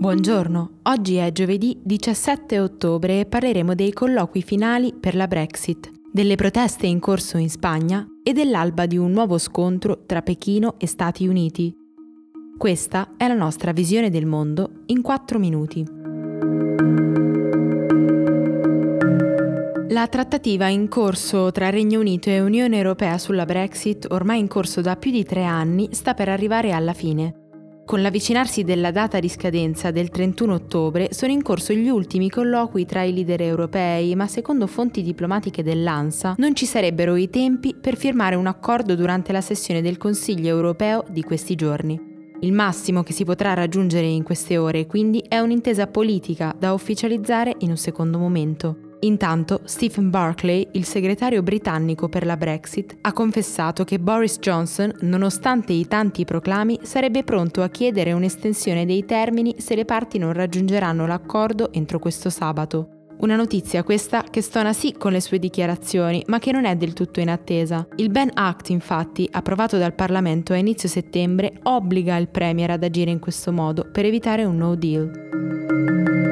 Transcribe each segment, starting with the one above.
Buongiorno, oggi è giovedì 17 ottobre e parleremo dei colloqui finali per la Brexit, delle proteste in corso in Spagna e dell'alba di un nuovo scontro tra Pechino e Stati Uniti. Questa è la nostra visione del mondo in 4 minuti. La trattativa in corso tra Regno Unito e Unione Europea sulla Brexit, ormai in corso da più di tre anni, sta per arrivare alla fine. Con l'avvicinarsi della data di scadenza del 31 ottobre sono in corso gli ultimi colloqui tra i leader europei, ma secondo fonti diplomatiche dell'ANSA non ci sarebbero i tempi per firmare un accordo durante la sessione del Consiglio europeo di questi giorni. Il massimo che si potrà raggiungere in queste ore quindi è un'intesa politica da ufficializzare in un secondo momento. Intanto Stephen Barclay, il segretario britannico per la Brexit, ha confessato che Boris Johnson, nonostante i tanti proclami, sarebbe pronto a chiedere un'estensione dei termini se le parti non raggiungeranno l'accordo entro questo sabato. Una notizia questa che stona sì con le sue dichiarazioni, ma che non è del tutto in attesa. Il Ben Act, infatti, approvato dal Parlamento a inizio settembre, obbliga il Premier ad agire in questo modo per evitare un no deal.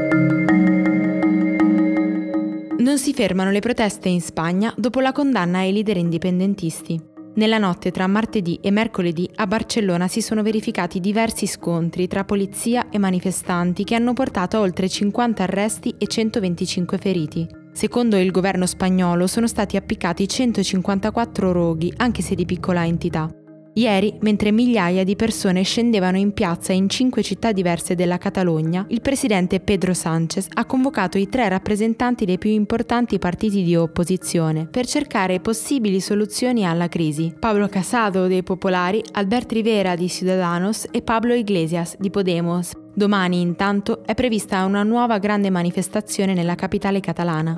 Non si fermano le proteste in Spagna dopo la condanna ai leader indipendentisti. Nella notte tra martedì e mercoledì a Barcellona si sono verificati diversi scontri tra polizia e manifestanti che hanno portato a oltre 50 arresti e 125 feriti. Secondo il governo spagnolo sono stati appiccati 154 roghi, anche se di piccola entità. Ieri, mentre migliaia di persone scendevano in piazza in cinque città diverse della Catalogna, il presidente Pedro Sánchez ha convocato i tre rappresentanti dei più importanti partiti di opposizione per cercare possibili soluzioni alla crisi. Pablo Casado dei Popolari, Albert Rivera di Ciudadanos e Pablo Iglesias di Podemos. Domani, intanto, è prevista una nuova grande manifestazione nella capitale catalana.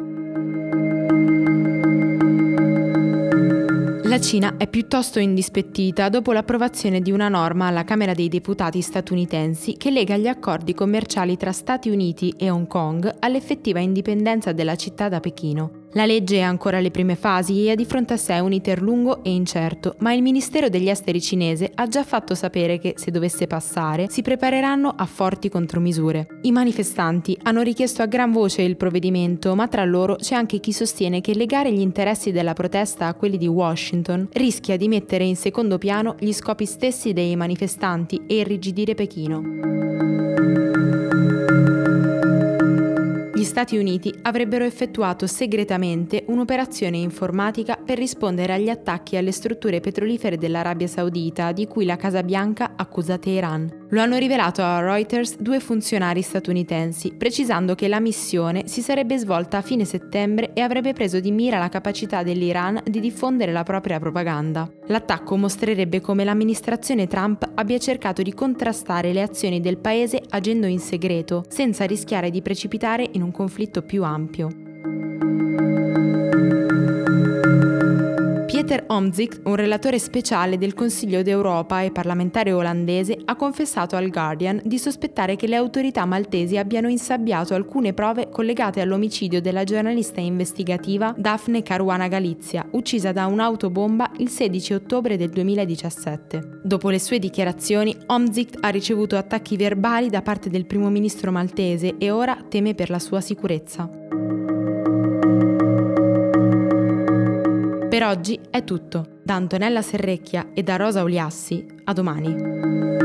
La Cina è piuttosto indispettita dopo l'approvazione di una norma alla Camera dei Deputati statunitensi che lega gli accordi commerciali tra Stati Uniti e Hong Kong all'effettiva indipendenza della città da Pechino. La legge è ancora alle prime fasi e ha di fronte a sé un iter lungo e incerto, ma il Ministero degli Esteri cinese ha già fatto sapere che, se dovesse passare, si prepareranno a forti contromisure. I manifestanti hanno richiesto a gran voce il provvedimento, ma tra loro c'è anche chi sostiene che legare gli interessi della protesta a quelli di Washington rischia di mettere in secondo piano gli scopi stessi dei manifestanti e irrigidire Pechino. Stati Uniti avrebbero effettuato segretamente un'operazione informatica per rispondere agli attacchi alle strutture petrolifere dell'Arabia Saudita di cui la Casa Bianca accusa Teheran. Lo hanno rivelato a Reuters due funzionari statunitensi, precisando che la missione si sarebbe svolta a fine settembre e avrebbe preso di mira la capacità dell'Iran di diffondere la propria propaganda. L'attacco mostrerebbe come l'amministrazione Trump abbia cercato di contrastare le azioni del paese agendo in segreto, senza rischiare di precipitare in un conflitto più ampio. Peter Omtzigt, un relatore speciale del Consiglio d'Europa e parlamentare olandese, ha confessato al Guardian di sospettare che le autorità maltesi abbiano insabbiato alcune prove collegate all'omicidio della giornalista investigativa Daphne Caruana Galizia, uccisa da un'autobomba il 16 ottobre del 2017. Dopo le sue dichiarazioni, Omtzigt ha ricevuto attacchi verbali da parte del primo ministro maltese e ora teme per la sua sicurezza. Per oggi è tutto. Da Antonella Serrecchia e da Rosa Uliassi, a domani.